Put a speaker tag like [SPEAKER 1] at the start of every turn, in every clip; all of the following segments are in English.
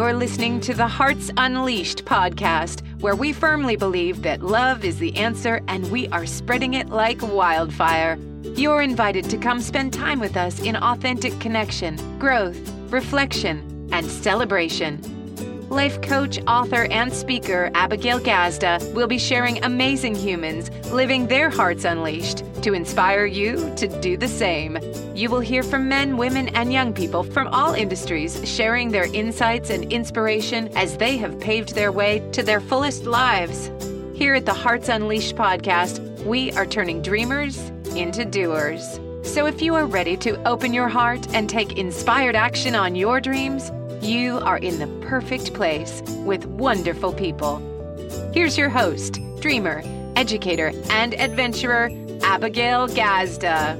[SPEAKER 1] You're listening to the Hearts Unleashed podcast, where we firmly believe that love is the answer and we are spreading it like wildfire. You're invited to come spend time with us in authentic connection, growth, reflection, and celebration. Life coach, author, and speaker Abigail Gazda will be sharing amazing humans living their hearts unleashed to inspire you to do the same. You will hear from men, women, and young people from all industries sharing their insights and inspiration as they have paved their way to their fullest lives. Here at the Hearts Unleashed podcast, we are turning dreamers into doers. So if you are ready to open your heart and take inspired action on your dreams, you are in the perfect place with wonderful people. Here's your host, dreamer, educator, and adventurer, Abigail Gazda.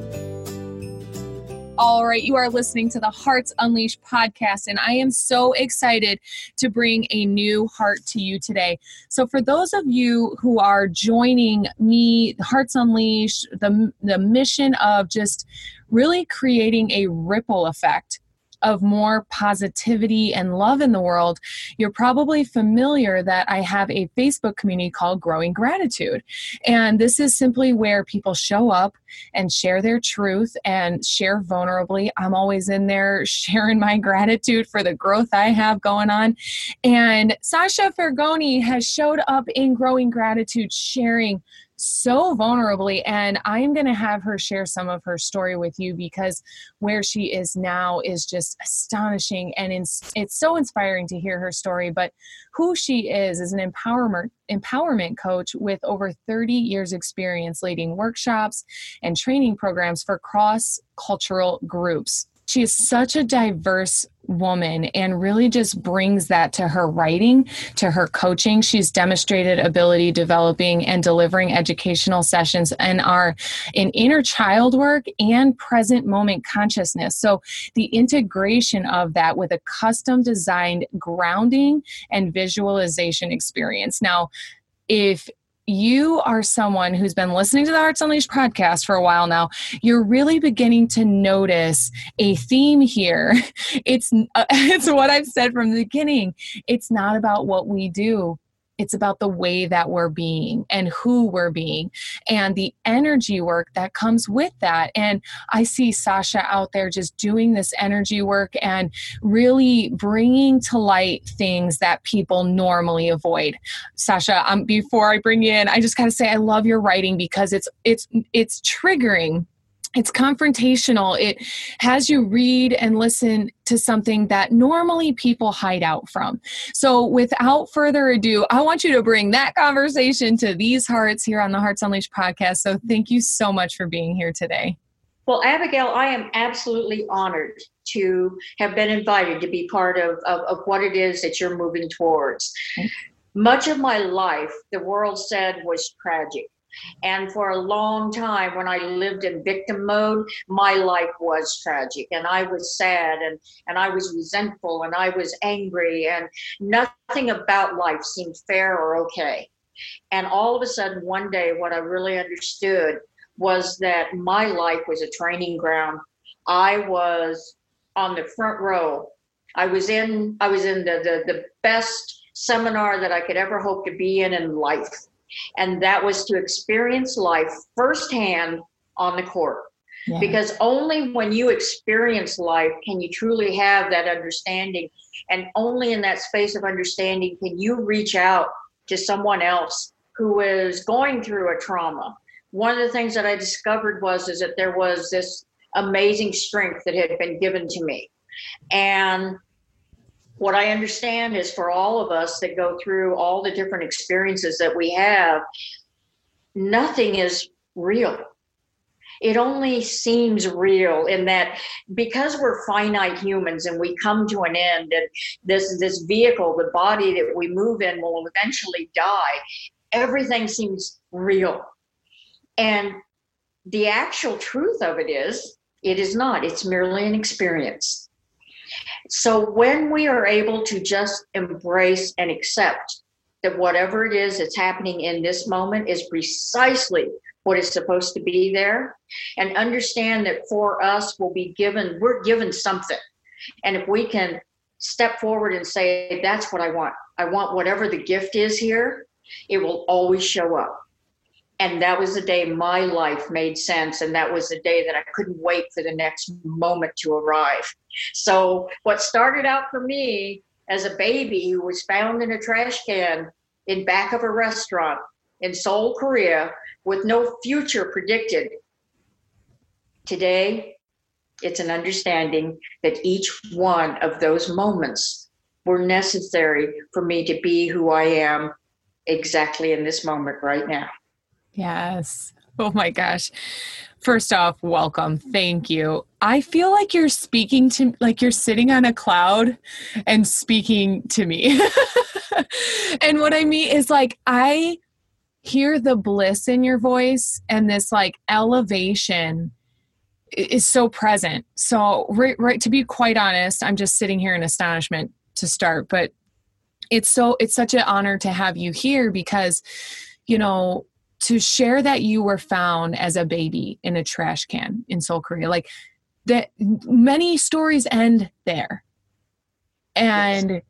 [SPEAKER 2] All right, you are listening to the Hearts Unleashed podcast, and I am so excited to bring a new heart to you today. So, for those of you who are joining me, Hearts Unleashed, the, the mission of just really creating a ripple effect of more positivity and love in the world, you're probably familiar that I have a Facebook community called Growing Gratitude. And this is simply where people show up and share their truth and share vulnerably. I'm always in there sharing my gratitude for the growth I have going on. And Sasha Fergoni has showed up in Growing Gratitude sharing so vulnerably. And I am going to have her share some of her story with you because where she is now is just astonishing. And it's, so inspiring to hear her story. But who she is is an empowerment, empowerment coach with over 30 years' experience leading workshops and training programs for cross cultural groups she is such a diverse woman and really just brings that to her writing, to her coaching. She's demonstrated ability developing and delivering educational sessions and are in inner child work and present moment consciousness. So the integration of that with a custom designed grounding and visualization experience. Now, if you are someone who's been listening to the Hearts Unleashed podcast for a while now, you're really beginning to notice a theme here. It's uh, it's what I've said from the beginning. It's not about what we do. It's about the way that we're being and who we're being and the energy work that comes with that. And I see Sasha out there just doing this energy work and really bringing to light things that people normally avoid. Sasha, um, before I bring you in, I just got to say I love your writing because it's it's it's triggering it's confrontational. It has you read and listen to something that normally people hide out from. So, without further ado, I want you to bring that conversation to these hearts here on the Hearts Unleashed podcast. So, thank you so much for being here today.
[SPEAKER 3] Well, Abigail, I am absolutely honored to have been invited to be part of, of, of what it is that you're moving towards. Much of my life, the world said was tragic and for a long time, when I lived in victim mode, my life was tragic and I was sad and, and I was resentful and I was angry and nothing about life seemed fair or okay. And all of a sudden, one day, what I really understood was that my life was a training ground. I was on the front row. I was in I was in the, the, the best seminar that I could ever hope to be in in life and that was to experience life firsthand on the court. Yeah. Because only when you experience life can you truly have that understanding. And only in that space of understanding can you reach out to someone else who is going through a trauma. One of the things that I discovered was is that there was this amazing strength that had been given to me. And what I understand is for all of us that go through all the different experiences that we have, nothing is real. It only seems real in that because we're finite humans and we come to an end, and this this vehicle, the body that we move in, will eventually die. Everything seems real, and the actual truth of it is, it is not. It's merely an experience. So when we are able to just embrace and accept that whatever it is that's happening in this moment is precisely what is supposed to be there and understand that for us will be given we're given something and if we can step forward and say, That's what I want. I want whatever the gift is here, it will always show up. And that was the day my life made sense. And that was the day that I couldn't wait for the next moment to arrive. So, what started out for me as a baby who was found in a trash can in back of a restaurant in Seoul, Korea, with no future predicted. Today, it's an understanding that each one of those moments were necessary for me to be who I am exactly in this moment right now.
[SPEAKER 2] Yes. Oh my gosh. First off, welcome. Thank you. I feel like you're speaking to like you're sitting on a cloud and speaking to me. and what I mean is like I hear the bliss in your voice and this like elevation is so present. So right, right to be quite honest, I'm just sitting here in astonishment to start, but it's so it's such an honor to have you here because you know to share that you were found as a baby in a trash can in Seoul, Korea. Like that many stories end there. And yes.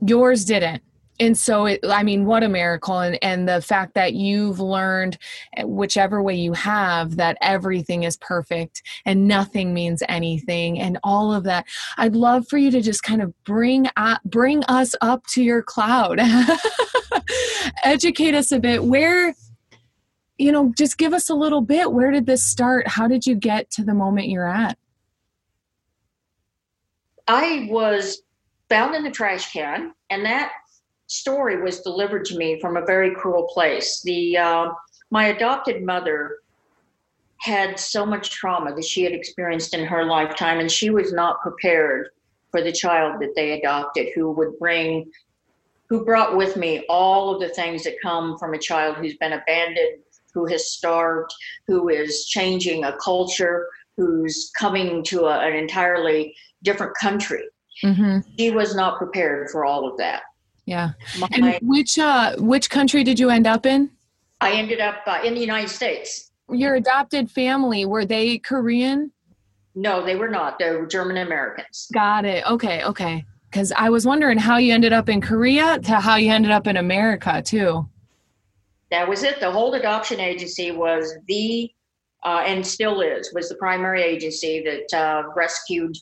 [SPEAKER 2] yours didn't. And so it, I mean, what a miracle. And, and the fact that you've learned eh, whichever way you have that everything is perfect and nothing means anything and all of that. I'd love for you to just kind of bring, bring us up to your cloud, educate us a bit. Where, you know, just give us a little bit. Where did this start? How did you get to the moment you're at?
[SPEAKER 3] I was found in the trash can, and that story was delivered to me from a very cruel place. The uh, my adopted mother had so much trauma that she had experienced in her lifetime, and she was not prepared for the child that they adopted, who would bring, who brought with me all of the things that come from a child who's been abandoned, who has starved, who is changing a culture, who's coming to a, an entirely different country. Mm-hmm. She was not prepared for all of that.
[SPEAKER 2] Yeah. My, and which uh, which country did you end up in?
[SPEAKER 3] I ended up uh, in the United States.
[SPEAKER 2] Your adopted family were they Korean?
[SPEAKER 3] No, they were not. They were German Americans.
[SPEAKER 2] Got it. Okay. Okay. Because I was wondering how you ended up in Korea to how you ended up in America too
[SPEAKER 3] that was it. The Holt Adoption Agency was the, uh, and still is, was the primary agency that uh, rescued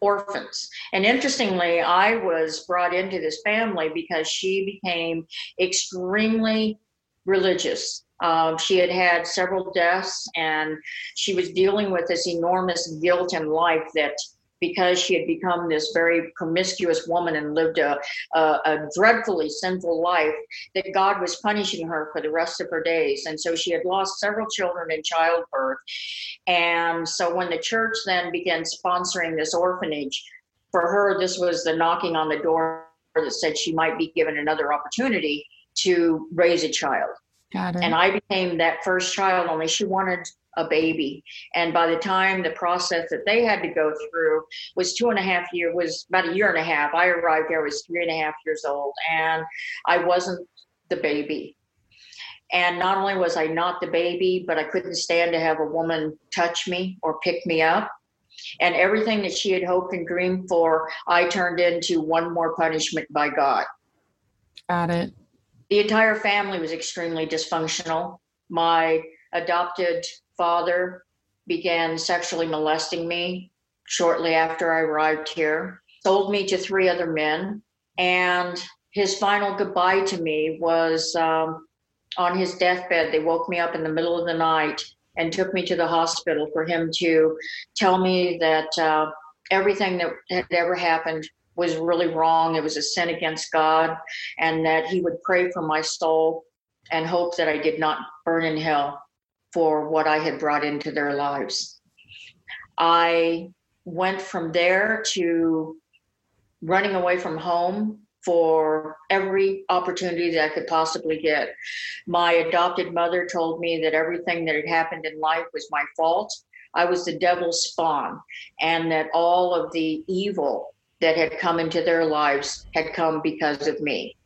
[SPEAKER 3] orphans. And interestingly, I was brought into this family because she became extremely religious. Um, she had had several deaths and she was dealing with this enormous guilt in life that because she had become this very promiscuous woman and lived a, a, a, dreadfully sinful life, that God was punishing her for the rest of her days. And so she had lost several children in childbirth. And so when the church then began sponsoring this orphanage, for her, this was the knocking on the door that said she might be given another opportunity to raise a child. And I became that first child, only she wanted a baby. And by the time the process that they had to go through was two and a half year was about a year and a half. I arrived there, I was three and a half years old, and I wasn't the baby. And not only was I not the baby, but I couldn't stand to have a woman touch me or pick me up. And everything that she had hoped and dreamed for, I turned into one more punishment by God.
[SPEAKER 2] Got it.
[SPEAKER 3] The entire family was extremely dysfunctional. My adopted father began sexually molesting me shortly after I arrived here, sold me to three other men, and his final goodbye to me was um, on his deathbed. They woke me up in the middle of the night and took me to the hospital for him to tell me that uh, everything that had ever happened was really wrong. It was a sin against God, and that he would pray for my soul and hope that I did not burn in hell for what I had brought into their lives. I went from there to running away from home for every opportunity that I could possibly get. My adopted mother told me that everything that had happened in life was my fault. I was the devil's spawn, and that all of the evil that had come into their lives had come because of me.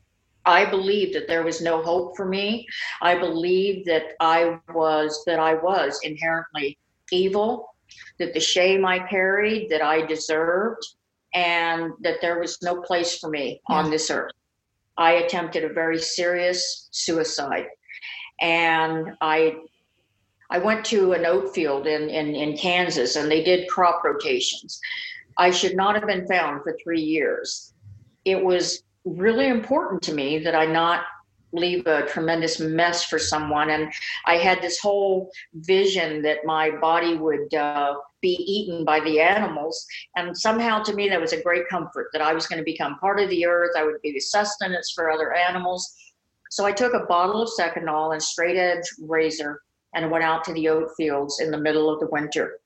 [SPEAKER 3] I believed that there was no hope for me. I believed that I was that I was inherently evil, that the shame I carried that I deserved, and that there was no place for me yeah. on this earth. I attempted a very serious suicide, and I I went to an oat field in, in, in Kansas and they did crop rotations. I should not have been found for three years. It was really important to me that I not leave a tremendous mess for someone. And I had this whole vision that my body would uh, be eaten by the animals. And somehow to me, that was a great comfort that I was going to become part of the earth. I would be the sustenance for other animals. So I took a bottle of Seconal and straight edge razor and went out to the oat fields in the middle of the winter.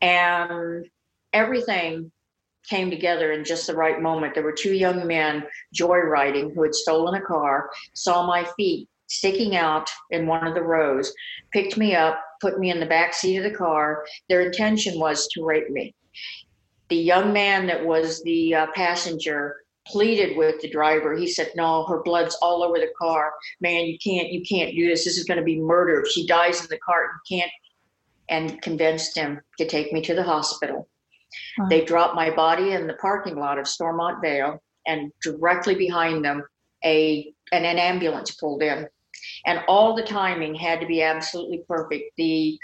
[SPEAKER 3] And everything came together in just the right moment. There were two young men joyriding who had stolen a car, saw my feet sticking out in one of the rows, picked me up, put me in the back seat of the car. Their intention was to rape me. The young man that was the uh, passenger pleaded with the driver. He said, "No, her blood's all over the car. Man, you can't you can't do this. This is going to be murder. If she dies in the car, you can't." And convinced him to take me to the hospital. They dropped my body in the parking lot of Stormont Vail, and directly behind them, a and an ambulance pulled in, and all the timing had to be absolutely perfect. The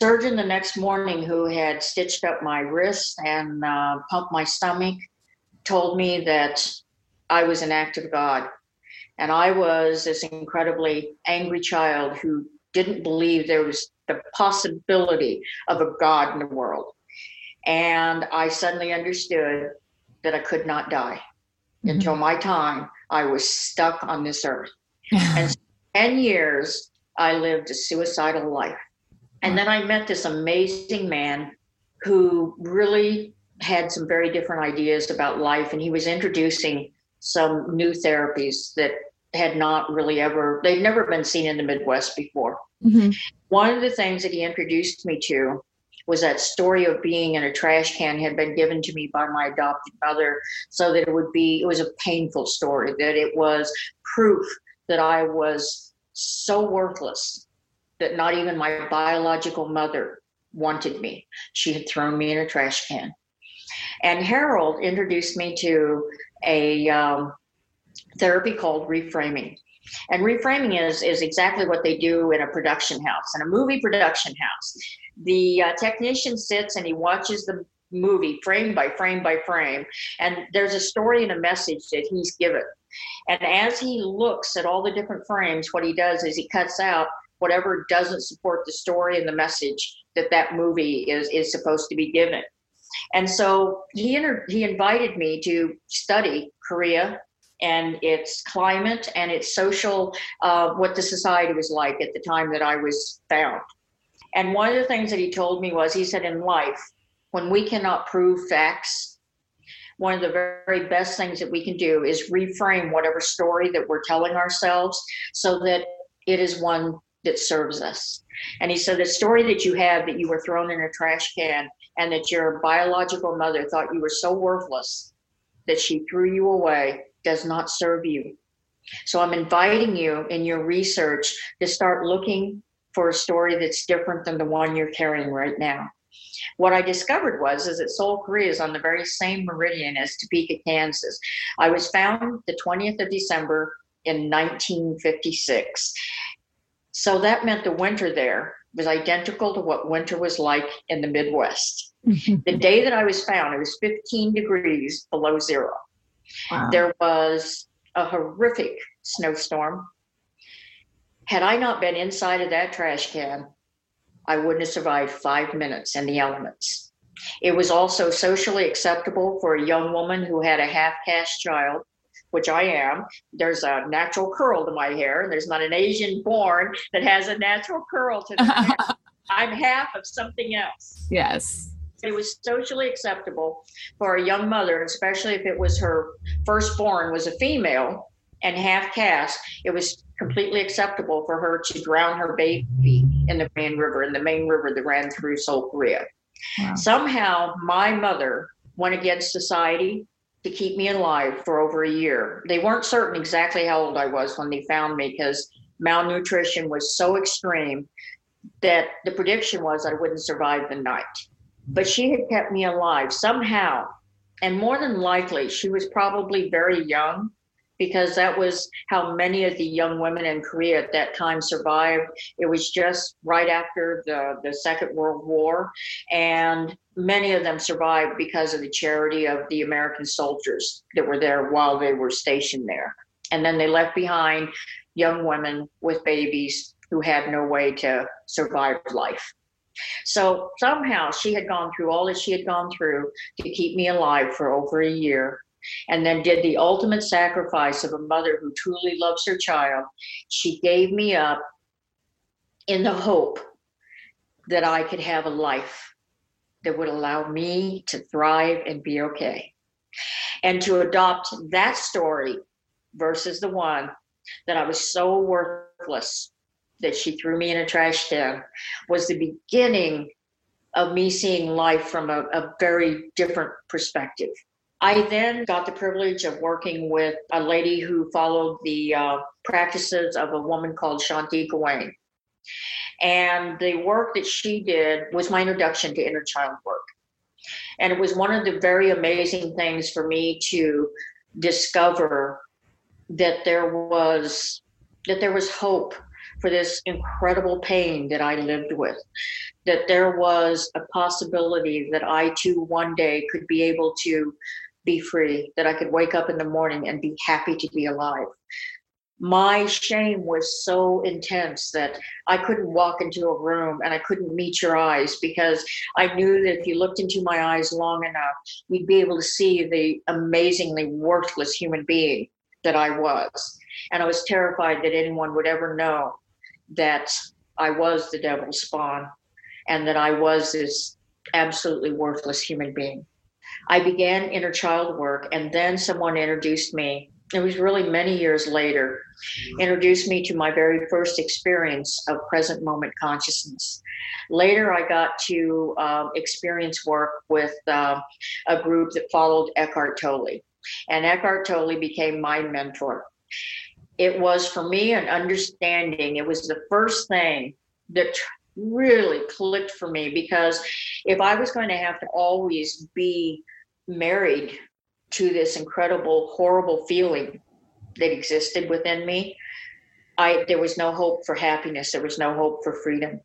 [SPEAKER 3] surgeon the next morning, who had stitched up my wrist and uh, pumped my stomach, told me that I was an act of God. And I was this incredibly angry child who didn't believe there was the possibility of a God in the world. And I suddenly understood that I could not die mm-hmm. until my time. I was stuck on this earth. and 10 years, I lived a suicidal life. And then I met this amazing man who really had some very different ideas about life. And he was introducing some new therapies that had not really ever, they'd never been seen in the Midwest before. Mm-hmm. One of the things that he introduced me to was that story of being in a trash can had been given to me by my adopted mother so that it would be it was a painful story that it was proof that i was so worthless that not even my biological mother wanted me. She had thrown me in a trash can. And harold introduced me to a um, therapy called reframing and reframing is is exactly what they do in a production house in a movie production house. The uh, technician sits and he watches the movie frame by frame by frame and there's a story and a message that he's given. And as he looks at all the different frames what he does is he cuts out whatever doesn't support the story and the message that that movie is is supposed to be given. And so he inter- he invited me to study korea and its climate and its social uh, what the society was like at the time that i was found and one of the things that he told me was he said, in life, when we cannot prove facts, one of the very best things that we can do is reframe whatever story that we're telling ourselves so that it is one that serves us. And he said, the story that you have that you were thrown in a trash can and that your biological mother thought you were so worthless that she threw you away does not serve you. So I'm inviting you in your research to start looking for a story that's different than the one you're carrying right now. What I discovered was is that Seoul, Korea is on the very same meridian as Topeka, Kansas. I was found the 20th of December in 1956. So that meant the winter there was identical to what winter was like in the Midwest. the day that I was found, it was 15 degrees below zero. Wow. There was a horrific snowstorm had I not been inside of that trash can, I wouldn't have survived five minutes in the elements. It was also socially acceptable for a young woman who had a half caste child, which I am. There's a natural curl to my hair, and there's not an Asian born that has a natural curl to their hair. I'm half of something else.
[SPEAKER 2] Yes.
[SPEAKER 3] It was socially acceptable for a young mother, especially if it was her firstborn was a female and half caste. It was completely acceptable for her to drown her baby in the main river, in the main river that ran through Seoul, Korea. Wow. Somehow, my mother went against society to keep me alive for over a year. They weren't certain exactly how old I was when they found me because malnutrition was so extreme that the prediction was I wouldn't survive the night. But she had kept me alive. Somehow, And more than likely, she was probably very young because that was how many of the young women in Korea at that time survived. It was just right after the, the Second World War, and many of them survived because of the charity of the American soldiers that were there while they were stationed there. And then they left behind young women with babies who had no way to survive life. So somehow she had gone through all that she had gone through to keep me alive for over a year and then did the ultimate sacrifice of a mother who truly loves her child. She gave me up in the hope that I could have a life that would allow me to thrive and be okay. And to adopt that story versus the one that I was so worthless that she threw me in a trash can was the beginning of me seeing life from a, a very different perspective. I then got the privilege of working with a lady who followed the uh, practices of a woman called Shakti Gawain. And the work that she did was my introduction to inner child work. And it was one of the very amazing things for me to discover that there was that there was hope for this incredible pain that I lived with, that there was a possibility that I too one day could be able to be free, that I could wake up in the morning and be happy to be alive. My shame was so intense that I couldn't walk into a room and I couldn't meet your eyes because I knew that if you looked into my eyes long enough, you'd be able to see the amazingly worthless human being that I was. And I was terrified that anyone would ever know that I was the devil's spawn and that I was this absolutely worthless human being. I began inner child work, and then someone introduced me. It was really many years later, introduced me to my very first experience of present moment consciousness. Later, I got to uh, experience work with uh, a group that followed Eckhart Tolle, and Eckhart Tolle became my mentor. It was for me an understanding. It was the first thing that really clicked for me because if I was going to have to always be married to this incredible, horrible feeling that existed within me, I there was no hope for happiness. There was no hope for freedom.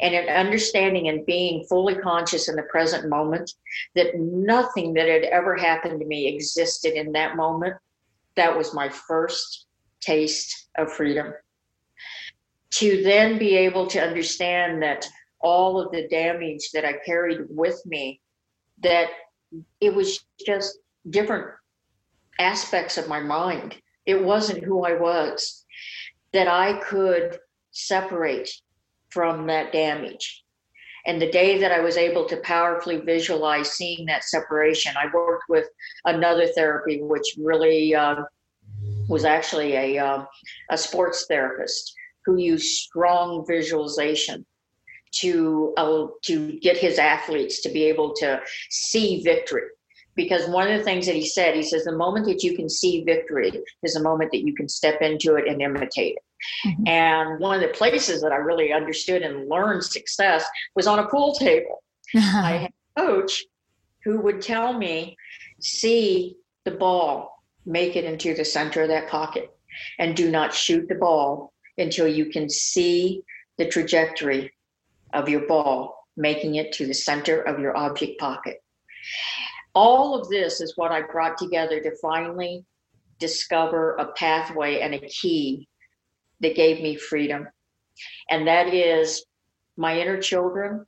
[SPEAKER 3] And an understanding and being fully conscious in the present moment that nothing that had ever happened to me existed in that moment, that was my first taste of freedom. To then be able to understand that all of the damage that I carried with me, that it was just different aspects of my mind. It wasn't who I was, that I could separate from that damage. And the day that I was able to powerfully visualize seeing that separation, I worked with another therapy, which really uh, was actually a, uh, a sports therapist who used strong visualization to uh, to get his athletes to be able to see victory. Because one of the things that he said he says the moment that you can see victory is the moment that you can step into it and imitate it. Mm-hmm. and one of the places that i really understood and learned success was on a pool table. I had a coach who would tell me see the ball make it into the center of that pocket and do not shoot the ball until you can see the trajectory of your ball, making it to the center of your object pocket. All of this is what I brought together to finally discover a pathway and a key that gave me freedom. And that is my inner children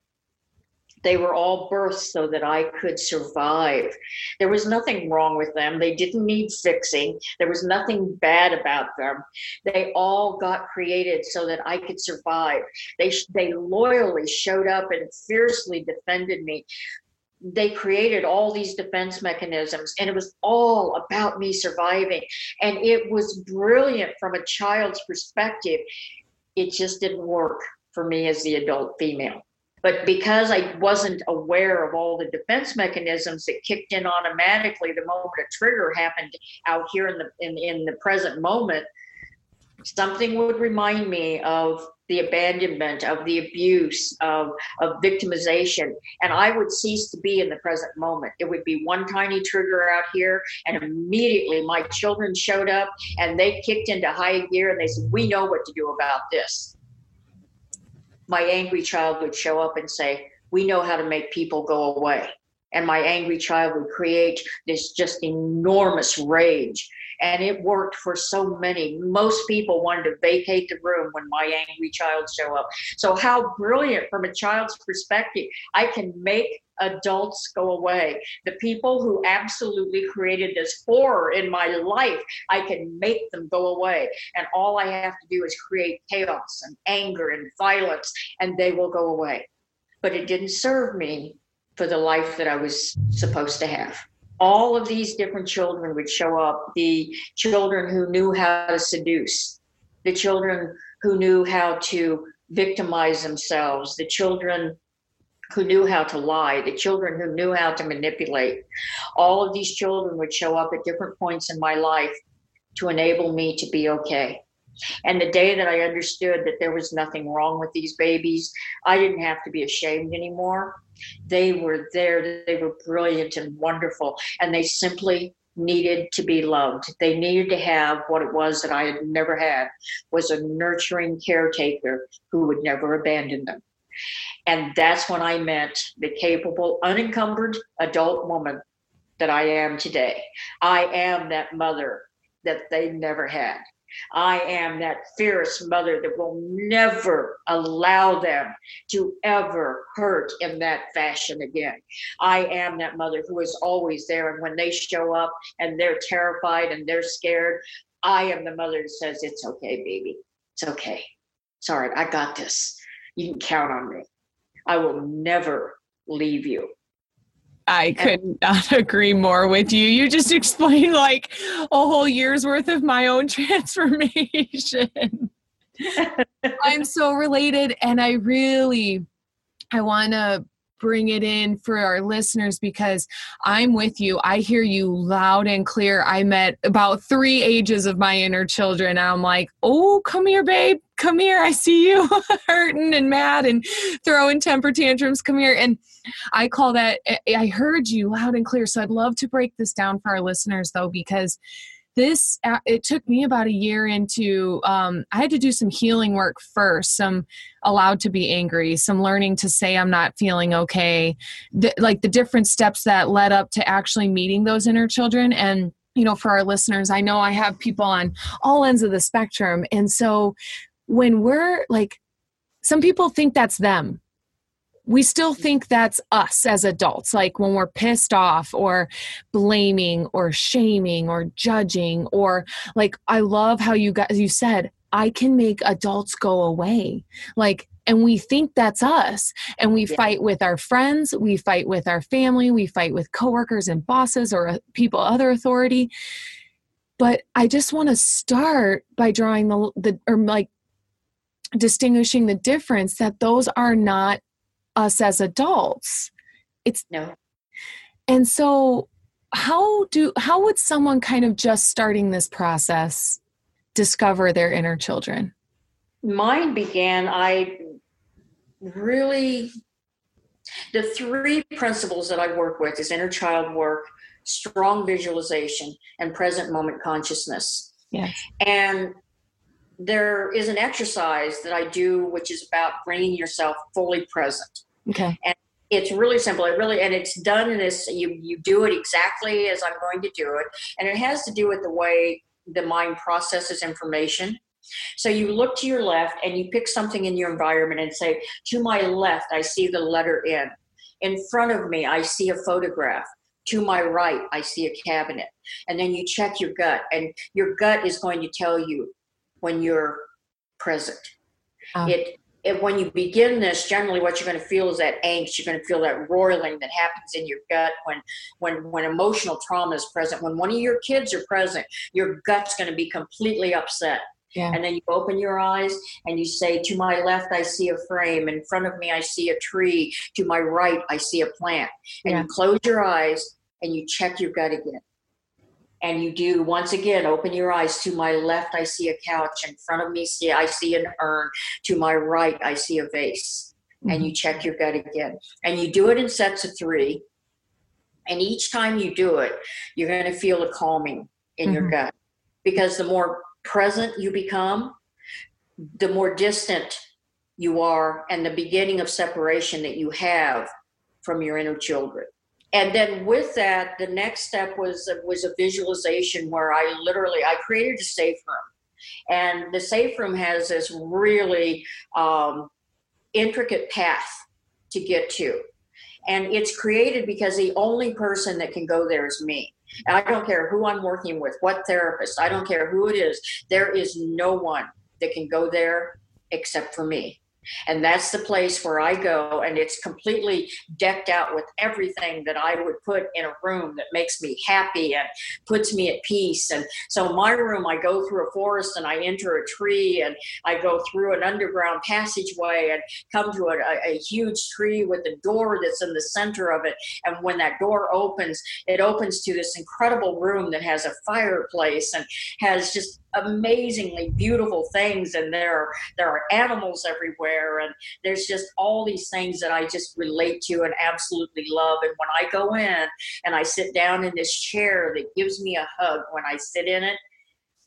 [SPEAKER 3] they were all birthed so that I could survive. There was nothing wrong with them. They didn't need fixing. There was nothing bad about them. They all got created so that I could survive. They they loyally showed up and fiercely defended me. They created all these defense mechanisms, and it was all about me surviving. And it was brilliant from a child's perspective. It just didn't work for me as the adult female. But because I wasn't aware of all the defense mechanisms that kicked in automatically the moment a trigger happened out here in the in, in the present moment, something would remind me of the abandonment, of the abuse, of, of victimization, and I would cease to be in the present moment. It would be one tiny trigger out here, and immediately my children showed up and they kicked into high gear and they said, We know what to do about this. My angry child would show up and say, We know how to make people go away. And my angry child would create this just enormous rage and it worked for so many. Most people wanted to vacate the room when my angry child show up. So how brilliant from a child's perspective, I can make adults go away. The people who absolutely created this horror in my life, I can make them go away. And all I have to do is create chaos and anger and violence, and they will go away. But it didn't serve me for the life that I was supposed to have all of these different children would show up the children who knew how to seduce, the children who knew how to victimize themselves, the children who knew how to lie, the children who knew how to manipulate. All of these children would show up at different points in my life to enable me to be okay. And the day that I understood that there was nothing wrong with these babies, I didn't have to be ashamed anymore. They were there, they were brilliant and wonderful, and they simply needed to be loved. They needed to have what it was that I had never had was a nurturing caretaker who would never abandon them. And that's when I met the capable, unencumbered adult woman that I am today. I am that mother that they never had. I am that fierce mother that will never allow them to ever hurt in that fashion again. I am that mother who is always there. And when they show up and they're terrified and they're scared, I am the mother that says, It's okay, baby. It's okay. Right. I got this. You can count on me. I will never leave you.
[SPEAKER 2] I could not agree more with you. You just explained like a whole year's worth of my own transformation. I'm so related and I really I want to bring it in for our listeners because I'm with you. I hear you loud and clear. I met about three ages of my inner children. I'm like, oh, come here, babe. Come here. I see you hurting and mad and throwing temper tantrums. Come here. And I call that, I heard you loud and clear. So I'd love to break this down for our listeners though, because this uh, it took me about a year into um, i had to do some healing work first some allowed to be angry some learning to say i'm not feeling okay the, like the different steps that led up to actually meeting those inner children and you know for our listeners i know i have people on all ends of the spectrum and so when we're like some people think that's them. We still think that's us as adults like when we're pissed off or blaming or shaming or judging or like i love how you guys you said i can make adults go away. Like and we think that's us and we yeah. fight with our friends we fight with our family we fight with coworkers and bosses or uh, people other authority. But i just want to start by drawing the the or like distinguishing the difference that those are not us as adults. It's
[SPEAKER 3] no.
[SPEAKER 2] And so how do how would someone kind of just starting this process discover their inner children?
[SPEAKER 3] Mine began i really the three principles that i work with is inner child work strong visualization and present moment consciousness.
[SPEAKER 2] Yes
[SPEAKER 3] and there is an exercise that i do which is about bringing yourself fully present
[SPEAKER 2] Okay.
[SPEAKER 3] And it's really simple. It really and it's done in this you you do it exactly as I'm going to do it. And it has to do with the way the mind processes information. So you look to your left and you pick something in your environment and say, to my left, I see the letter N. In front of me, I see a photograph. To my right, I see a cabinet. And then you check your gut, and your gut is going to tell you when you're present. Oh. It if, when you begin this, generally what you're going to feel is that angst. You're going to feel that roiling that happens in your gut when when when emotional trauma is present. When one of your kids are present, your gut's going to be completely upset.
[SPEAKER 2] Yeah.
[SPEAKER 3] And then you open your eyes and you say, To my left, I see a frame. In front of me, I see a tree. To my right, I see a plant. And yeah. you close your eyes and you check your gut again. And you do once again open your eyes. To my left i see a couch. In front of me see i see an urn. To my right i see a vase. Mm-hmm. and you check your gut again. And you do it in sets of three. And each time you do it you're going to feel a calming in mm-hmm. your gut. Because the more present you become the more distant you are and the beginning of separation that you have from your inner children and then with that the next step was was a visualization where i literally i created a safe room. And the safe room has this really um, intricate path to get to. And it's created because the only person that can go there is me. I don't care who i'm working with what therapist i don't care who it is there is no one that can go there except for me and that's the place where I go, and it's completely decked out with everything that I would put in a room that makes me happy and puts me at peace. And so, my room, I go through a forest and I enter a tree, and I go through an underground passageway and come to a, a, huge tree with a door that's in the center of it. And when that door opens, it opens to this incredible room that has a fireplace and has just amazingly beautiful things and there are there are animals everywhere and there's just all these things that I just relate to and absolutely love. And when I go in and I sit down in this chair that gives me a hug when I sit in it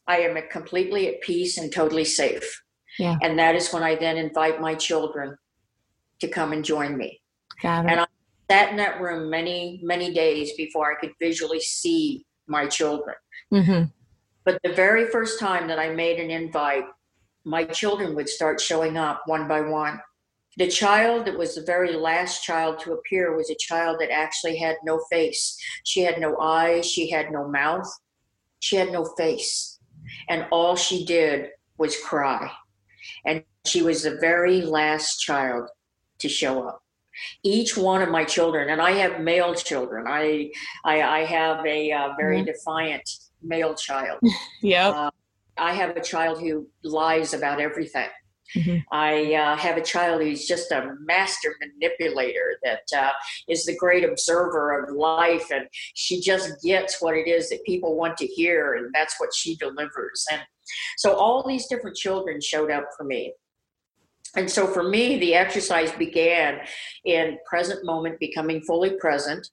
[SPEAKER 3] I am completely at peace and totally safe. Yeah. and that is when I then invite my children to come and join me.
[SPEAKER 2] Got it.
[SPEAKER 3] and I sat in that room many many days before I could visually see my children. Mm-hmm but the very first time that I made an invite, my children would start showing up one by one. The child that was the very last child to appear was a child that actually had no face. She had no eyes, she had no mouth, she had no face. And all she did was cry. And she was the very last child to show up each one of my children and i have male children i i, I have a uh, very mm-hmm. defiant male child.
[SPEAKER 2] yeah. Uh,
[SPEAKER 3] I have a child who lies about everything. Mm-hmm. I uh, have a child who's just a master manipulator that uh, is the great observer of life, and she just gets what it is that people want to hear, and that's what she delivers. And so all these different children showed up for me. And so for me, the exercise began in present moment, becoming fully present,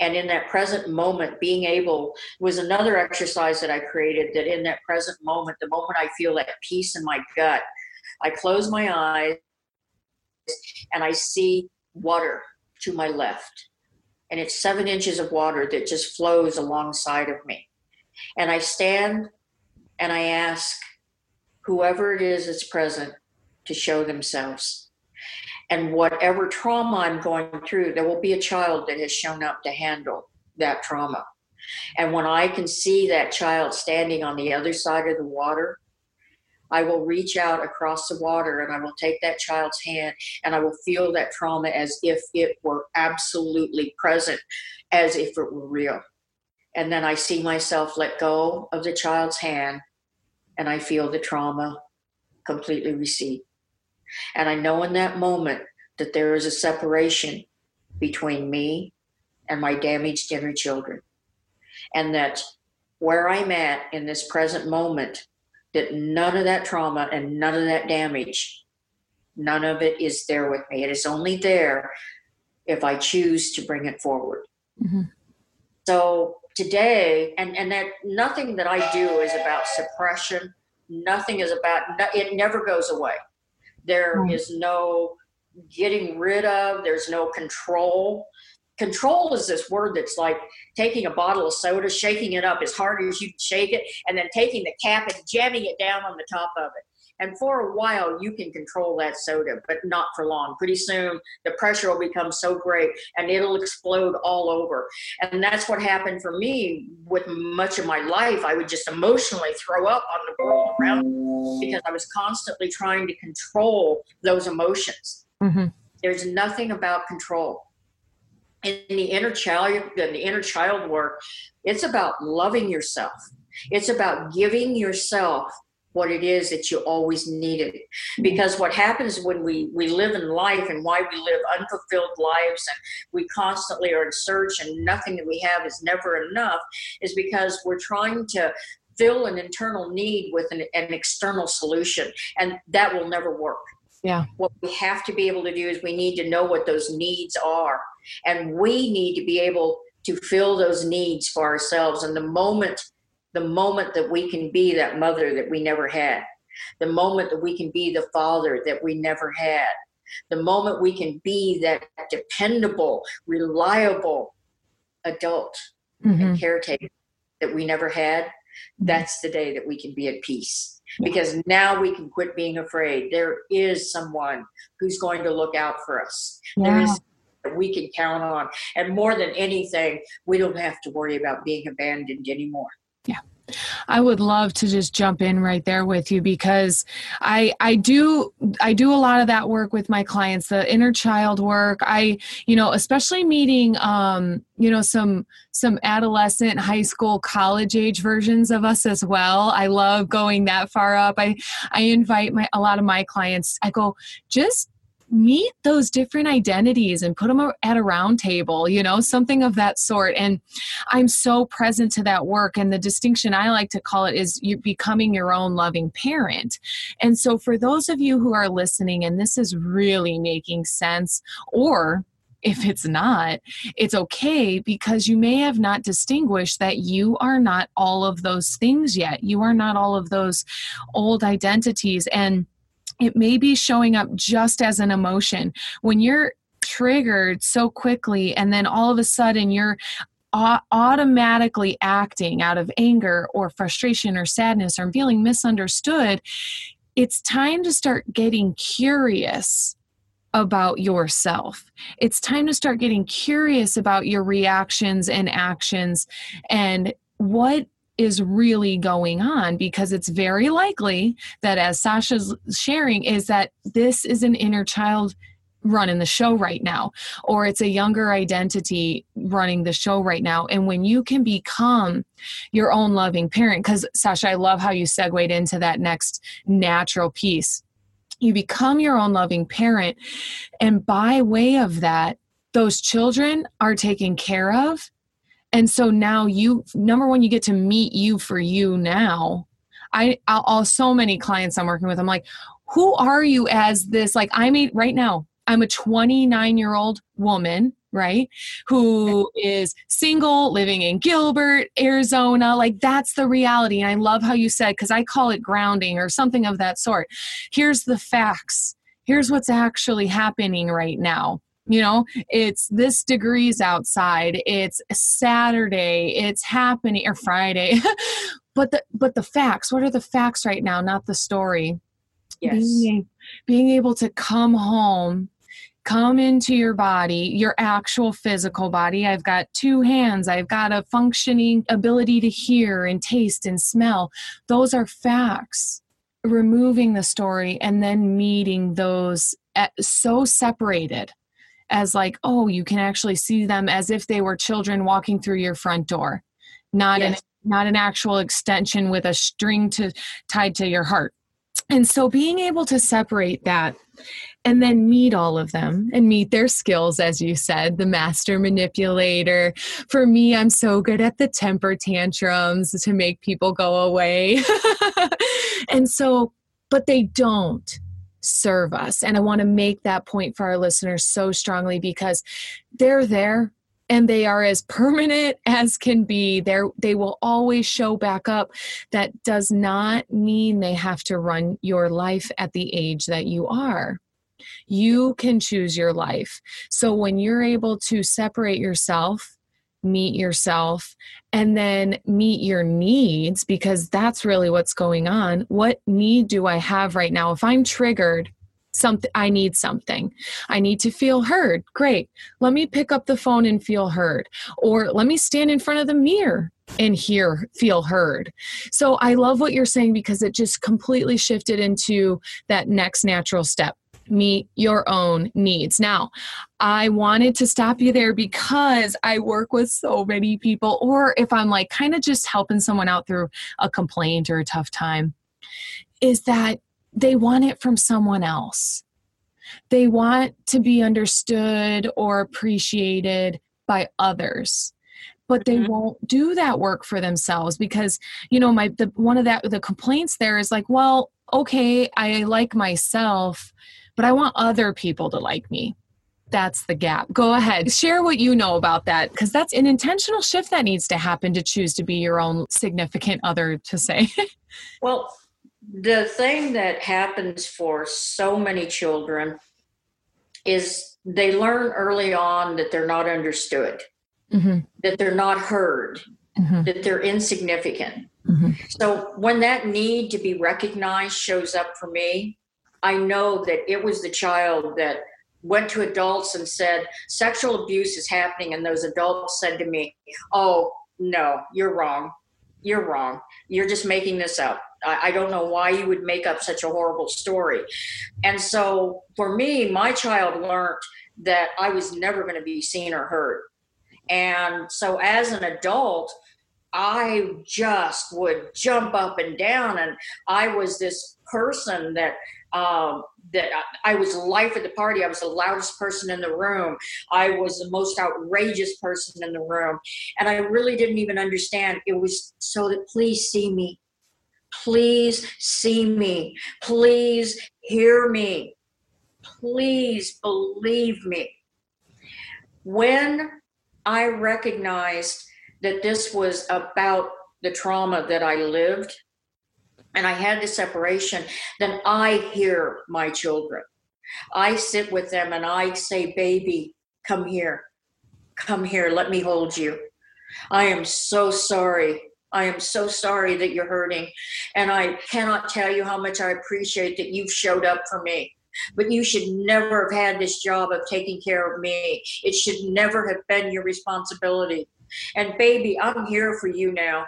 [SPEAKER 3] and in that present moment being able was another exercise that i created that in that present moment the moment i feel that peace in my gut i close my eyes and i see water to my left. And it's seven inches of water that just flows alongside of me. And i stand and i ask whoever it is that's present to show themselves and whatever trauma I'm going through, there will be a child that has shown up to handle that trauma. And when I can see that child standing on the other side of the water, I will reach out across the water and I will take that child's hand and I will feel that trauma as if it were absolutely present, as if it were real. And then I see myself let go of the child's hand and I feel the trauma completely recede. And I know in that moment that there is a separation between me and my damaged inner children. And that where I'm at in this present moment, that none of that trauma and none of that damage, none of it is there with me. It is only there if I choose to bring it forward. Mm-hmm. So today, and, and that nothing that I do is about suppression. Nothing is about, it never goes away. There right. is no getting rid of, there's no control. Control is this word that's like taking a bottle of soda, shaking it up as hard as you can shake it, and then taking the cap and jamming it down on the top of it. And for a while, you can control that soda, but not for long. Pretty soon, the pressure will become so great and it'll explode all over. And that's what happened for me with much of my life. I would just emotionally throw up on the world around me because I was constantly trying to control those emotions. Mm-hmm. There's nothing about control. In the inner child, in the inner child work, it's about loving yourself. It's about giving yourself what it is that you always needed. Because what happens when we we live in life and why we live unfulfilled lives and we constantly are in search and nothing that we have is never enough is because we're trying to fill an internal need with an, an external solution and that will never work.
[SPEAKER 2] Yeah.
[SPEAKER 3] What we have to be able to do is we need to know what those needs are and we need to be able to fill those needs for ourselves. And the moment the moment that we can be that mother that we never had, the moment that we can be the father that we never had, the moment we can be that dependable, reliable adult mm-hmm. and caretaker that we never had, that's the day that we can be at peace. Because now we can quit being afraid. There is someone who's going to look out for us. Yeah. There is we can count on. And more than anything, we don't have to worry about being abandoned anymore.
[SPEAKER 2] Yeah. I would love to just jump in right there with you because I I do I do a lot of that work with my clients the inner child work. I you know especially meeting um you know some some adolescent high school college age versions of us as well. I love going that far up. I I invite my a lot of my clients I go just meet those different identities and put them at a round table, you know, something of that sort. And I'm so present to that work. And the distinction I like to call it is you becoming your own loving parent. And so for those of you who are listening and this is really making sense, or if it's not, it's okay because you may have not distinguished that you are not all of those things yet. You are not all of those old identities. And it may be showing up just as an emotion. When you're triggered so quickly and then all of a sudden you're automatically acting out of anger or frustration or sadness or feeling misunderstood, it's time to start getting curious about yourself. It's time to start getting curious about your reactions and actions and what is really going on because it's very likely that as Sasha's sharing is that this is an inner child running the show right now or it's a younger identity running the show right now. And when you can become your own loving parent because Sasha I love how you segued into that next natural piece. You become your own loving parent and by way of that those children are taken care of and so now you number one you get to meet you for you now. I all so many clients i'm working with i'm like who are you as this like i'm right now i'm a 29 year old woman right who is single living in gilbert arizona like that's the reality. And i love how you said because i call it grounding or something of that sort. Here's the facts. Here's what's actually happening right now you know it's this degrees outside it's saturday it's happening or friday but the but the facts what are the facts right now not the story
[SPEAKER 3] yes
[SPEAKER 2] being, being able to come home come into your body, your actual physical body. I've got two hands, I've got a functioning ability to hear and taste and smell. Those are facts. Removing the story and then meeting those at, so separated as like oh you can actually see them as if they were children walking through your front door. Not yes. an not an actual extension with a string to tied to your heart. And so being able to separate that and then meet all of them and meet their skills as you said the master manipulator. For me i'm so good at the temper tantrums to make people go away. And so but they don't serve us. And I want to make that point for our listeners so strongly because they're there and they are as permanent as can be. There they will always show back up. That does not mean they have to run your life at the age that you are. You can choose your life. So when you're able to separate yourself meet yourself and then meet your needs because that's really what's going on. What need do I have right now? If I'm triggered, something I need something. I need to feel heard. Great. Let me pick up the phone and feel heard. Or let me stand in front of the mirror and hear feel heard. So I love what you're saying because it just completely shifted into that next natural step meet your own needs. Now, I wanted to stop you there because I work with so many people, or if I'm like kind of just helping someone out through a complaint or a tough time, is that they want it from someone else. They want to be understood or appreciated by others but they mm-hmm. won't do that work for themselves because you know my the one of that the complaints there is like well okay i like myself but i want other people to like me that's the gap go ahead share what you know about that because that's an intentional shift that needs to happen to choose to be your own significant other to say
[SPEAKER 3] well the thing that happens for so many children is they learn early on that they're not understood, mm-hmm. that they're not heard, mm-hmm. that they're insignificant. Mm-hmm. So when that need to be recognized shows up for me, I know that it was the child that went to adults and said, sexual abuse is happening. And those adults said to me, Oh, no, you're wrong. You're wrong. You're just making this up. I, I don't know why you would make up such a horrible story. And so for me, my child learned that I was never going to be seen or heard. And so as an adult, I just would jump up and down, and I was this person that um, that I, was the life of the party. I was the loudest person in the room. I was the most outrageous person in the room, and I really didn't even understand. It was so that please see me, Please see me. Please hear me. Please believe me. When I recognized that this was about the trauma that I lived and I had the separation, then I hear my children. I sit with them and I say, Baby, come here. Come here. Let me hold you. I am so sorry I am so sorry that you're hurting. And I cannot tell you how much I appreciate that you've showed up for me. But you should never have had this job of taking care of me. It should never have been your responsibility. And baby, I'm here for you now.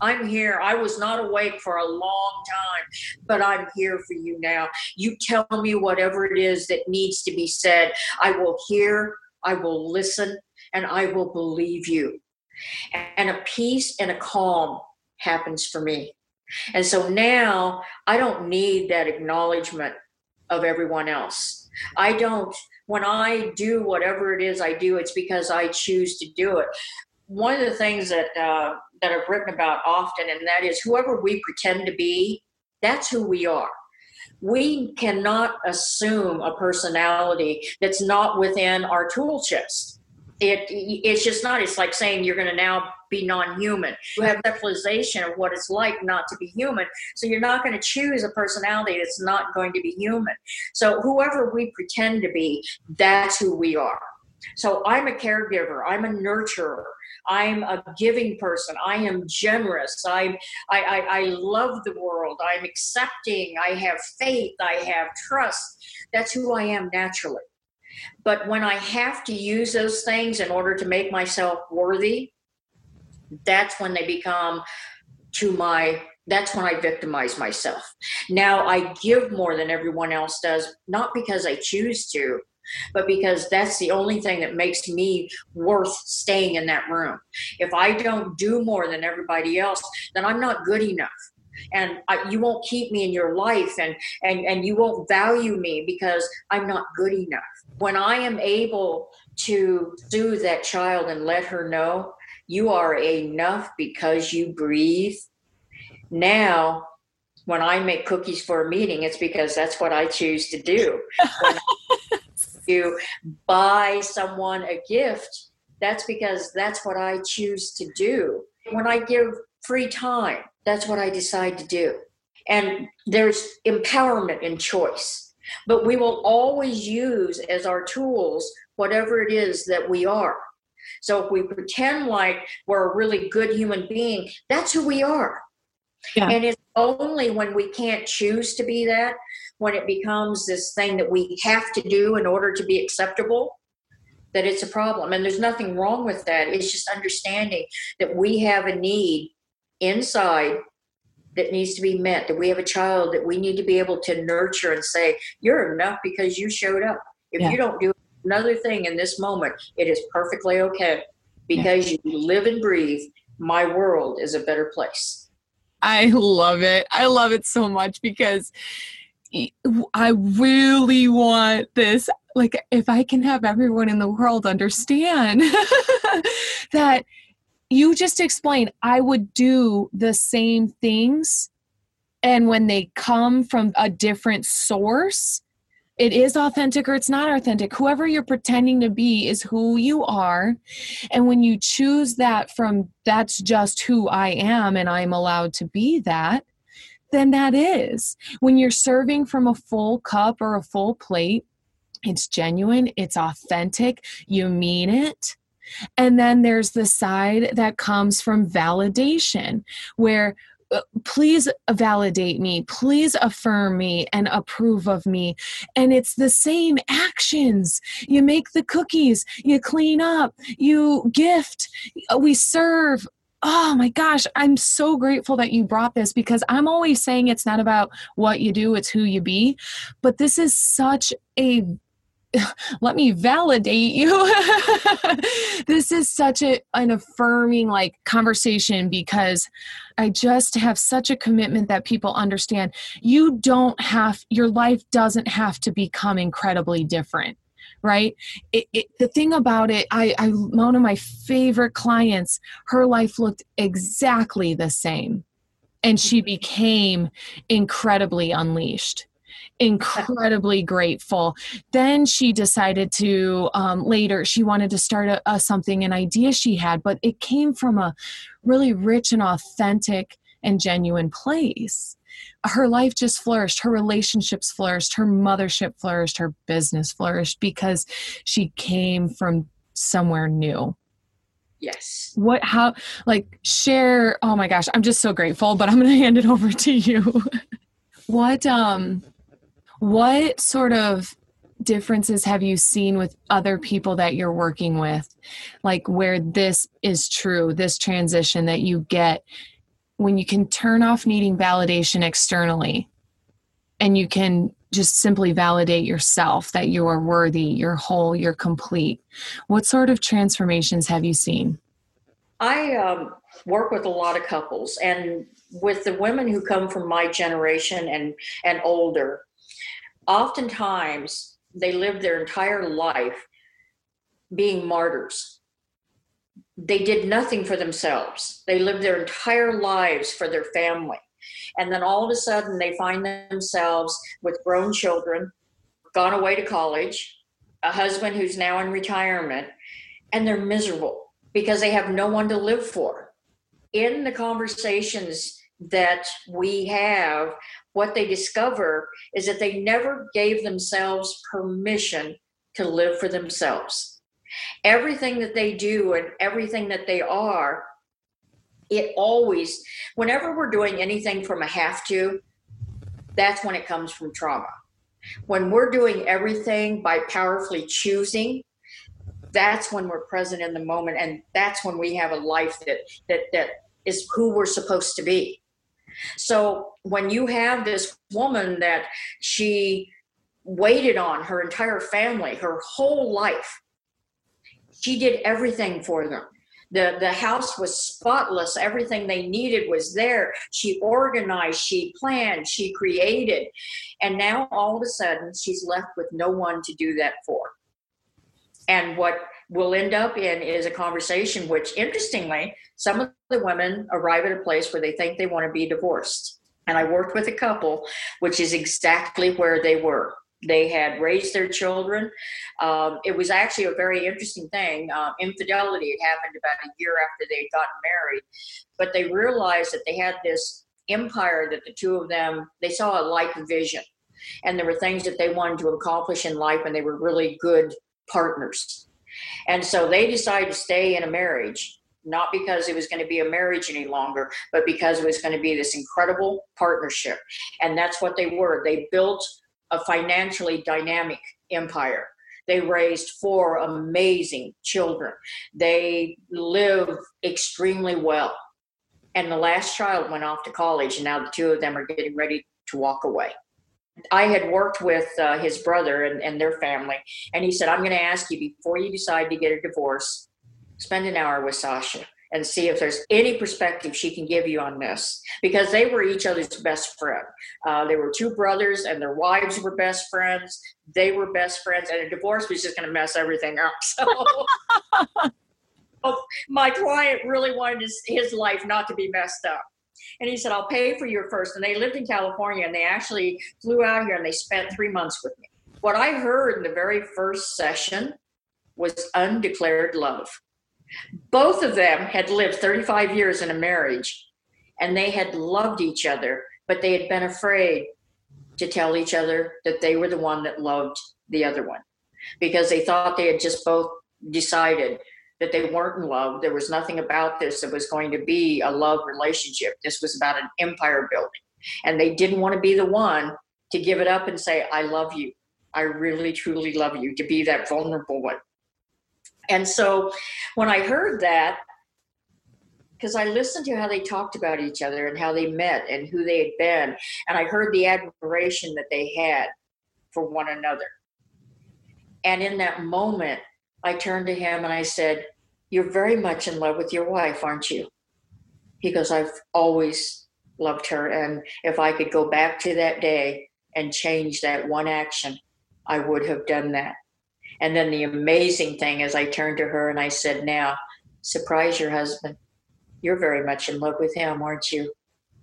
[SPEAKER 3] I'm here. I was not awake for a long time, but I'm here for you now. You tell me whatever it is that needs to be said. I will hear, I will listen, and I will believe you and a peace and a calm happens for me. And so now I don't need that acknowledgement of everyone else. I don't, when I do whatever it is I do, it's because I choose to do it. One of the things that, uh, that I've written about often, and that is whoever we pretend to be, that's who we are. We cannot assume a personality that's not within our tool chest it it's just not. It's like saying you're going to now be non-human. You have realization of what it's like not to be human so you're not going to choose a personality that's not going to be human. So whoever we pretend to be that's who we are. So i'm a caregiver. I'm a nurturer i'm a giving person. I am generous. I i i, I love the world. I'm accepting. I have faith. I have trust. That's who i am naturally. But when I have to use those things in order to make myself worthy, that's when they become to my that's when I victimize myself. Now I give more than everyone else does, not because I choose to, but because that's the only thing that makes me worth staying in that room. If I don't do more than everybody else, then I'm not good enough. And I, you won't keep me in your life and and and you won't value me because i'm not good enough. When i am able to soothe that child and let her know you are enough because you breathe. Now when i make cookies for a meeting it's because that's what i choose to do you buy someone a gift that's because that's what i choose to do when i give free time that's what I decide to do. And there's empowerment in choice. But we will always use as our tools whatever it is that we are. So if we pretend like we're a really good human being, that's who we are. Yeah. And it's only when we can't choose to be that, when it becomes this thing that we have to do in order to be acceptable, that it's a problem. And there's nothing wrong with that. It's just understanding that we have a need inside that needs to be met that we have a child that we need to be able to nurture and say you're enough because you showed up if yeah. you don't do another thing in this moment it is perfectly okay because yeah. you live and breathe my world is a better place
[SPEAKER 2] I love it. I love it so much because I really want this. Like, if I can have everyone in the world understand that you just explained, I would do the same things. And when they come from a different source, it is authentic or it's not authentic. Whoever you're pretending to be is who you are. And when you choose that from that's just who I am and I'm allowed to be that, then that is. When you're serving from a full cup or a full plate, it's genuine, it's authentic, you mean it. And then there's the side that comes from validation, where Uh, please validate me, please affirm me and approve of me. And it's the same actions. You make the cookies, you clean up, you gift, uh, we serve, oh my gosh, I'm so grateful that you brought this because I'm always saying it's not about what you do, it's who you be. But this is such a let me validate you. this is such a, an affirming like conversation because I just have such a commitment that people understand you don't have your life doesn't have to become incredibly different right? It, it, the thing about it I, I one of my favorite clients her life looked exactly the same and she mm-hmm. became incredibly unleashed incredibly grateful. Then she decided to um, later she wanted to start a, a something an idea she had but it came from a really rich and authentic and genuine place. Her life just flourished her relationships flourished her mothership flourished her business flourished because she came from somewhere new.
[SPEAKER 3] Yes.
[SPEAKER 2] What how like share oh my gosh i'm just so grateful but i'm going to hand it over to you. What um what sort of differences have you seen with other people that you're working with like where this is true this transition that you get when you can turn off needing validation externally and you can just simply validate yourself that you are worthy, you're whole, you're complete. What sort of transformations have you seen?
[SPEAKER 3] I um, work with a lot of couples, and with the women who come from my generation and and older, oftentimes they live their entire life being martyrs they did nothing for themselves. They lived their entire lives for their family. And then all of a sudden, they find themselves with grown children, gone away to college, a husband who's now in retirement, and they're miserable because they have no one to live for. In the conversations that we have, what they discover is that they never gave themselves permission to live for themselves. Everything that they do and everything that they are it always whenever we're doing anything from a have to that's when it comes from trauma. When we're doing everything by powerfully choosing that's when we're present in the moment and that's when we have a life that that that is who we're supposed to be so when you have this woman that she waited on her entire family her whole life she did everything for them. The, the house was spotless. Everything they needed was there. She organized, she planned, she created. And now all of a sudden, she's left with no one to do that for. And what we'll end up in is a conversation which, interestingly, some of the women arrive at a place where they think they want to be divorced. And I worked with a couple, which is exactly where they were they had raised their children. Um, it was actually a very interesting thing. Um, infidelity had happened about a year after they had gotten married, but they realized that they had this empire that the two of them they saw a like vision, and there were things that they wanted to accomplish in life, and they were really good partners. And so they decided to stay in a marriage not because it was going to be a marriage any longer, but because it was going to be this incredible partnership. And that's what they were. They built a financially dynamic empire. They raised four amazing children. They live extremely well. And the last child went off to college, and now the two of them are getting ready to walk away. I had worked with uh, his brother and, and their family, and he said, I'm going to ask you before you decide to get a divorce, spend an hour with Sasha and see if there's any perspective she can give you on this because they were each other's best friend. Uh, they were two brothers and their wives were best friends. They were best friends, and a divorce was just going to mess everything up. So. my client really wanted his, his life not to be messed up. And he said, I'll pay for your first. And they lived in California and they actually flew out here and they spent three months with me. What I heard in the very first session was undeclared love. Both of them had lived 35 years in a marriage and they had loved each other, but they had been afraid to tell each other that they were the one that loved the other one because they thought they had just both decided that they weren't in love. There was nothing about this that was going to be a love relationship. This was about an empire building. And they didn't want to be the one to give it up and say, I love you. I really, truly love you, to be that vulnerable one. And so when I heard that, because I listened to how they talked about each other and how they met and who they had been, and I heard the admiration that they had for one another. And in that moment, I turned to him and I said, You're very much in love with your wife, aren't you? He goes, I've always loved her. And if I could go back to that day and change that one action, I would have done that. And then the amazing thing is, I turned to her and I said, Now, surprise your husband. You're very much in love with him, aren't you?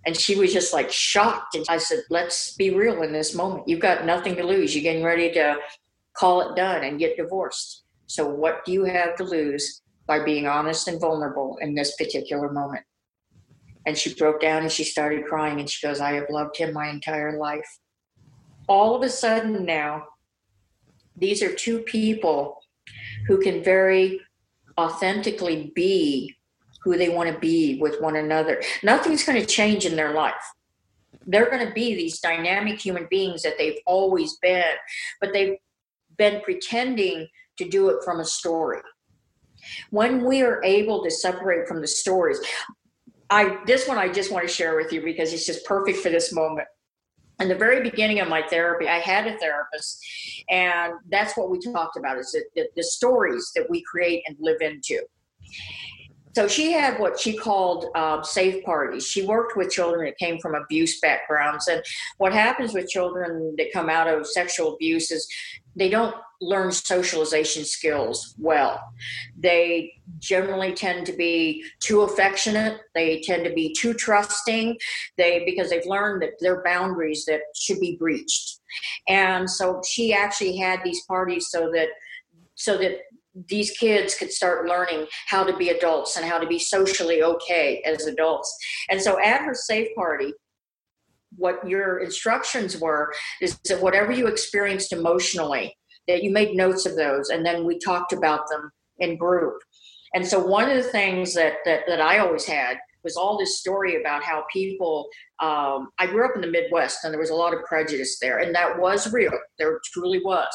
[SPEAKER 3] And she was just like shocked. And I said, Let's be real in this moment. You've got nothing to lose. You're getting ready to call it done and get divorced. So, what do you have to lose by being honest and vulnerable in this particular moment? And she broke down and she started crying and she goes, I have loved him my entire life. All of a sudden now, these are two people who can very authentically be who they want to be with one another. Nothing's going to change in their life. They're going to be these dynamic human beings that they've always been, but they've been pretending to do it from a story. When we are able to separate from the stories, I this one I just want to share with you because it's just perfect for this moment in the very beginning of my therapy, I had a therapist, and that's what we talked about: is the, the stories that we create and live into. So she had what she called uh, safe parties. She worked with children that came from abuse backgrounds, and what happens with children that come out of sexual abuse is they don't learn socialization skills well. They generally tend to be too affectionate. They tend to be too trusting. They because they've learned that there are boundaries that should be breached. And so she actually had these parties so that so that these kids could start learning how to be adults and how to be socially okay as adults. And so at her safe party, what your instructions were is that whatever you experienced emotionally, that you made notes of those and then we talked about them in group. And so one of the things that that, that i always had was all this story about how people um, i grew up in the midwest and there was a lot of prejudice there and that was real. There truly was.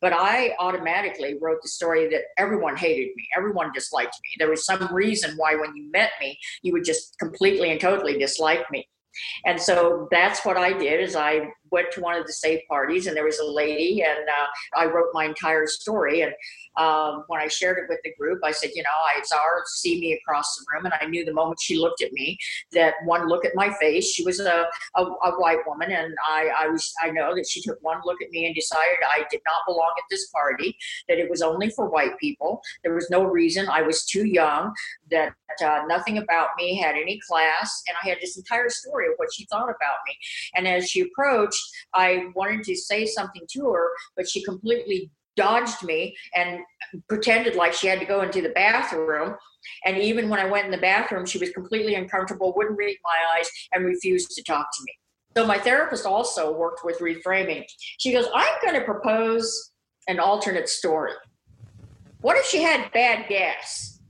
[SPEAKER 3] But i automatically wrote the story that everyone hated me everyone disliked me. There was some reason why when you met me you would just completely and totally dislike me and so that's what i did is i went to one of the safe parties and there was a lady and uh, I wrote my entire story. And um, when I shared it with the group, I said, you know, I saw her see me across the room and I knew the moment she looked at me that one look at my face, she was a, a, a white woman. And I, I was, I know that she took one look at me and decided I did not belong at this party, that it was only for white people. There was no reason. I was too young, that uh, nothing about me had any class. And I had this entire story of what she thought about me. And as she approached, I wanted to say something to her, but she completely dodged me and pretended like she had to go into the bathroom. And even when I went in the bathroom, she was completely uncomfortable, wouldn't read my eyes, and refused to talk to me. So my therapist also worked with reframing. She goes, I'm going to propose an alternate story. What if she had bad gas?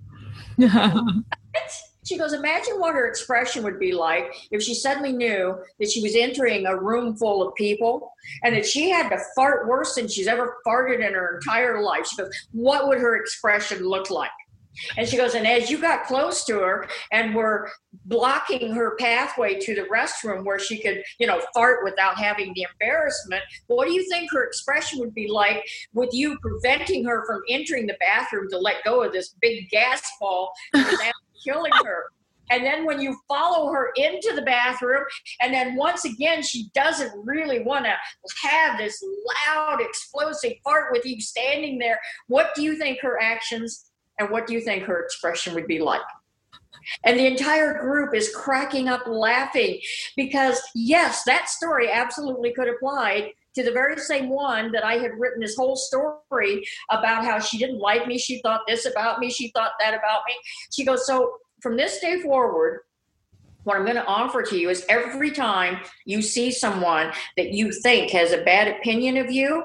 [SPEAKER 3] She goes, Imagine what her expression would be like if she suddenly knew that she was entering a room full of people and that she had to fart worse than she's ever farted in her entire life. She goes, What would her expression look like? And she goes, and as you got close to her and were blocking her pathway to the restroom where she could, you know, fart without having the embarrassment, what do you think her expression would be like with you preventing her from entering the bathroom to let go of this big gas ball killing her. And then when you follow her into the bathroom, and then once again, she doesn't really want to have this loud, explosive fart with you standing there. What do you think her actions and what do you think her expression would be like? And the entire group is cracking up laughing because, yes, that story absolutely could apply to the very same one that I had written this whole story about how she didn't like me. She thought this about me. She thought that about me. She goes, So from this day forward, what I'm going to offer to you is every time you see someone that you think has a bad opinion of you,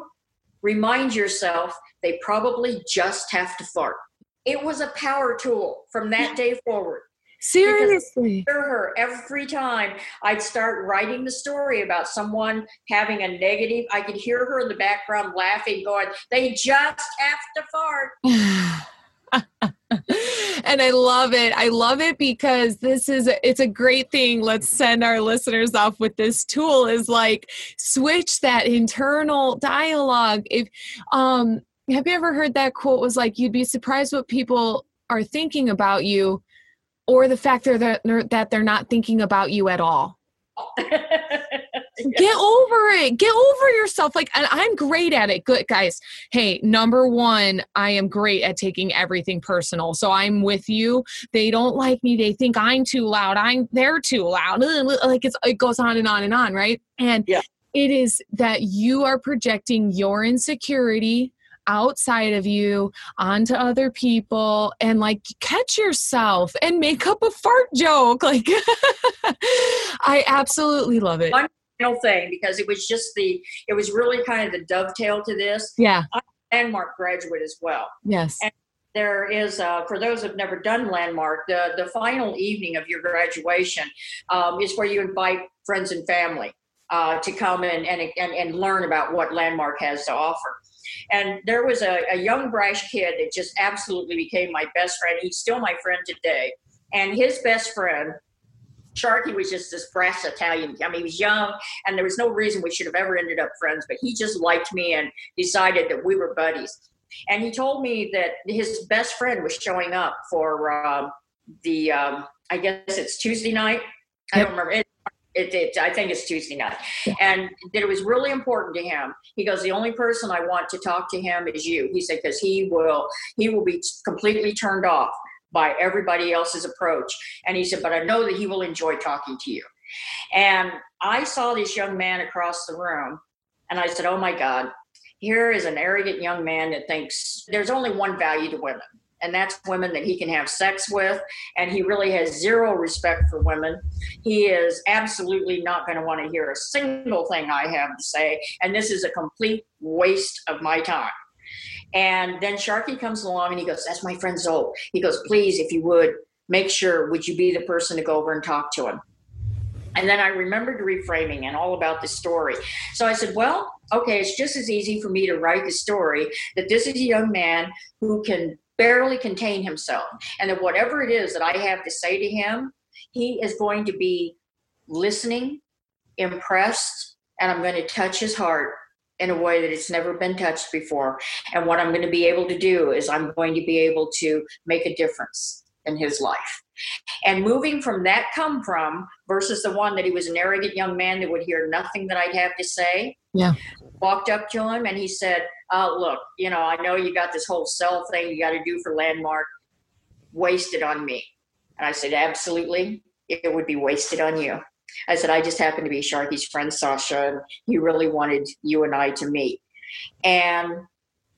[SPEAKER 3] remind yourself they probably just have to fart. It was a power tool from that day forward.
[SPEAKER 2] Seriously.
[SPEAKER 3] Hear her every time I'd start writing the story about someone having a negative. I could hear her in the background laughing, going, "They just have to fart."
[SPEAKER 2] and I love it. I love it because this is it's a great thing. Let's send our listeners off with this tool is like switch that internal dialogue. If um have you ever heard that quote was like you'd be surprised what people are thinking about you or the fact that they're, that they're not thinking about you at all. Get over it. Get over yourself. Like, and I'm great at it. Good guys. Hey, number one, I am great at taking everything personal. So I'm with you. They don't like me. They think I'm too loud. I'm they're too loud. Like it's it goes on and on and on, right? And yeah. it is that you are projecting your insecurity outside of you onto other people and like catch yourself and make up a fart joke like i absolutely love it.
[SPEAKER 3] One final thing because it was just the it was really kind of the dovetail to this.
[SPEAKER 2] Yeah.
[SPEAKER 3] I'm a landmark graduate as well.
[SPEAKER 2] Yes.
[SPEAKER 3] And there is uh, for those who've never done landmark the the final evening of your graduation um, is where you invite friends and family uh, to come and, and, and, and learn about what landmark has to offer and there was a, a young, brash kid that just absolutely became my best friend. He's still my friend today. And his best friend, Sharky was just this brass Italian. I mean, he was young, and there was no reason we should have ever ended up friends, but he just liked me and decided that we were buddies. And he told me that his best friend was showing up for uh, the, um, I guess it's Tuesday night. I don't remember. It, it, I think it's Tuesday night, and that it was really important to him. He goes, the only person I want to talk to him is you. He said because he will he will be completely turned off by everybody else's approach, and he said, but I know that he will enjoy talking to you. And I saw this young man across the room, and I said, oh my God, here is an arrogant young man that thinks there's only one value to women and that's women that he can have sex with. And he really has zero respect for women. He is absolutely not going to want to hear a single thing I have to say. And this is a complete waste of my time. And then Sharky comes along and he goes, That's my friend Zoe. He goes, Please, if you would, make sure, would you be the person to go over and talk to him? And then I remembered reframing and all about the story. So I said, Well, okay, it's just as easy for me to write the story that this is a young man who can barely contain himself. And that whatever it is that I have to say to him, he is going to be listening, impressed, and I'm going to touch his heart in a way that it's never been touched before. And what I'm going to be able to do is I'm going to be able to make a difference in his life. And moving from that come from versus the one that he was an arrogant young man that would hear nothing that I'd have to say.
[SPEAKER 2] Yeah.
[SPEAKER 3] Walked up to him and he said, oh, look, you know, I know you got this whole sell thing you got to do for Landmark. Wasted on me. And I said, absolutely. It would be wasted on you. I said, I just happen to be Sharky's friend, Sasha, and he really wanted you and I to meet. And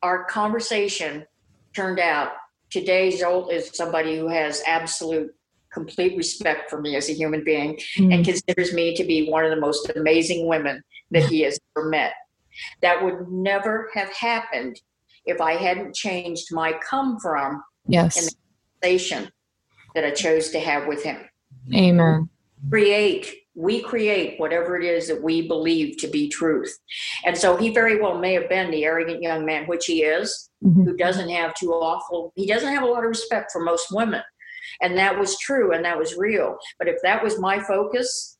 [SPEAKER 3] our conversation turned out today Zolt is somebody who has absolute complete respect for me as a human being mm-hmm. and considers me to be one of the most amazing women that he has ever met. That would never have happened if I hadn't changed my come from
[SPEAKER 2] yes.
[SPEAKER 3] in the conversation that I chose to have with him.
[SPEAKER 2] Amen.
[SPEAKER 3] Create, we create whatever it is that we believe to be truth. And so he very well may have been the arrogant young man, which he is, mm-hmm. who doesn't have too awful, he doesn't have a lot of respect for most women. And that was true and that was real. But if that was my focus,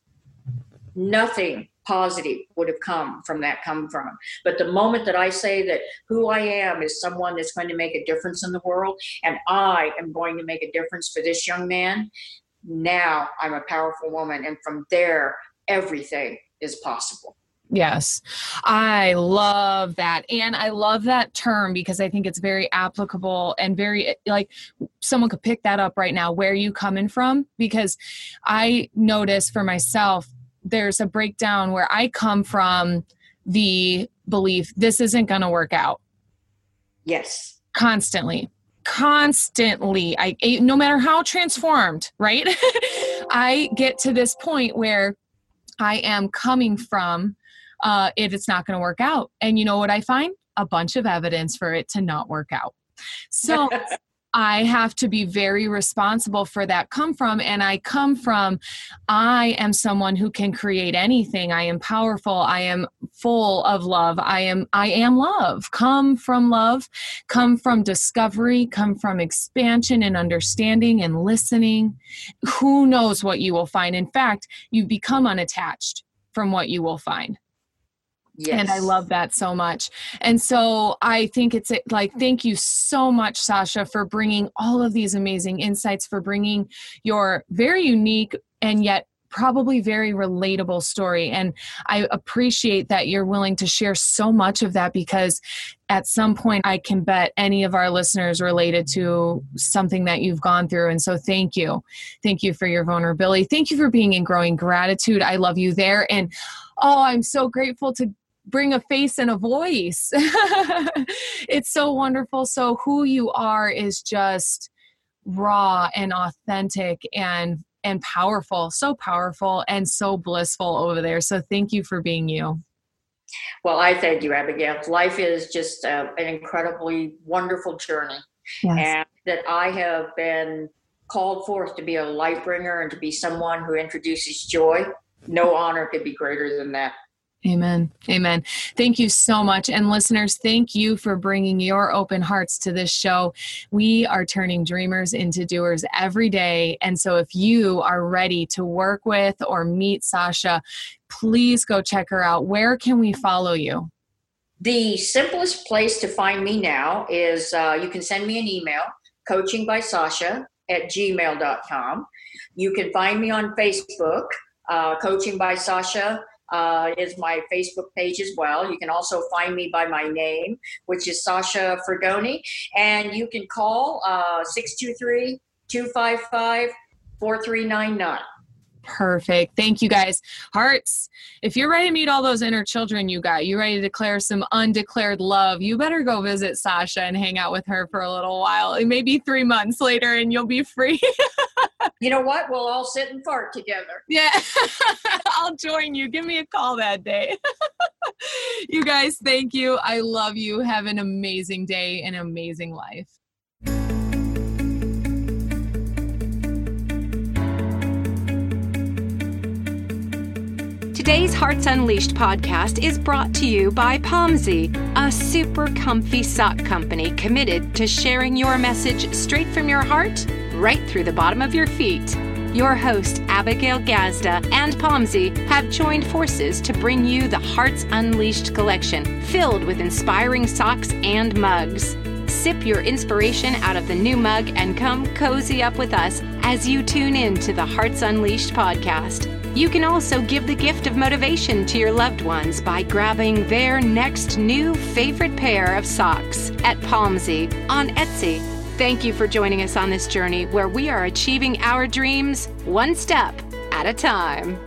[SPEAKER 3] nothing positive would have come from that come from. But the moment that I say that who I am is someone that's going to make a difference in the world, and I am going to make a difference for this young man, now I'm a powerful woman. And from there, everything is possible.
[SPEAKER 2] Yes, I love that. And I love that term because I think it's very applicable and very like someone could pick that up right now. Where you coming from? Because I notice for myself, there's a breakdown where I come from the belief this isn't going to work out.
[SPEAKER 3] Yes.
[SPEAKER 2] Constantly. Constantly. I no matter how transformed, right? I get to this point where I am coming from uh, if it's not going to work out. And you know what I find? A bunch of evidence for it to not work out. So I have to be very responsible for that come from. And I come from, I am someone who can create anything. I am powerful. I am full of love. I am, I am love. Come from love, come from discovery, come from expansion and understanding and listening. Who knows what you will find? In fact, you become unattached from what you will find. Yes. And I love that so much. And so I think it's like, thank you so much, Sasha, for bringing all of these amazing insights, for bringing your very unique and yet probably very relatable story. And I appreciate that you're willing to share so much of that because at some point I can bet any of our listeners related to something that you've gone through. And so thank you. Thank you for your vulnerability. Thank you for being in growing gratitude. I love you there. And oh, I'm so grateful to bring a face and a voice. it's so wonderful. So, who you are is just raw and authentic and and powerful so powerful and so blissful over there so thank you for being you
[SPEAKER 3] well i thank you abigail life is just uh, an incredibly wonderful journey yes. and that i have been called forth to be a light bringer and to be someone who introduces joy no honor could be greater than that
[SPEAKER 2] Amen. Amen. Thank you so much. And listeners, thank you for bringing your open hearts to this show. We are turning dreamers into doers every day. And so if you are ready to work with or meet Sasha, please go check her out. Where can we follow you?
[SPEAKER 3] The simplest place to find me now is uh, you can send me an email, coaching by Sasha at gmail.com. You can find me on Facebook, uh, Coaching by Sasha uh, is my Facebook page as well. You can also find me by my name, which is Sasha Fragoni. And you can call uh, 623 255 4399.
[SPEAKER 2] Perfect. Thank you guys. Hearts, if you're ready to meet all those inner children you got, you ready to declare some undeclared love, you better go visit Sasha and hang out with her for a little while. It may be three months later and you'll be free.
[SPEAKER 3] you know what? We'll all sit and fart together.
[SPEAKER 2] Yeah. I'll join you. Give me a call that day. you guys, thank you. I love you. Have an amazing day and amazing life.
[SPEAKER 1] Today's Hearts Unleashed podcast is brought to you by Pomsy, a super comfy sock company committed to sharing your message straight from your heart right through the bottom of your feet. Your host, Abigail Gazda, and Pomsy have joined forces to bring you the Hearts Unleashed collection, filled with inspiring socks and mugs. Sip your inspiration out of the new mug and come cozy up with us as you tune in to the Hearts Unleashed podcast. You can also give the gift of motivation to your loved ones by grabbing their next new favorite pair of socks at Pomsy on Etsy. Thank you for joining us on this journey where we are achieving our dreams one step at a time.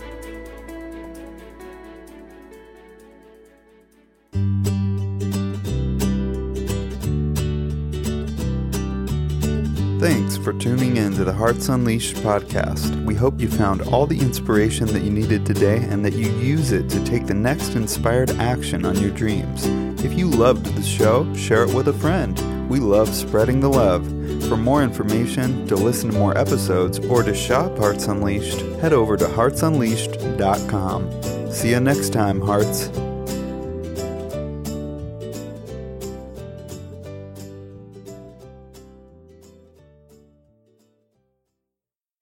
[SPEAKER 4] Thanks for tuning in to the Hearts Unleashed podcast. We hope you found all the inspiration that you needed today and that you use it to take the next inspired action on your dreams. If you loved the show, share it with a friend. We love spreading the love. For more information, to listen to more episodes, or to shop Hearts Unleashed, head over to heartsunleashed.com. See you next time, Hearts.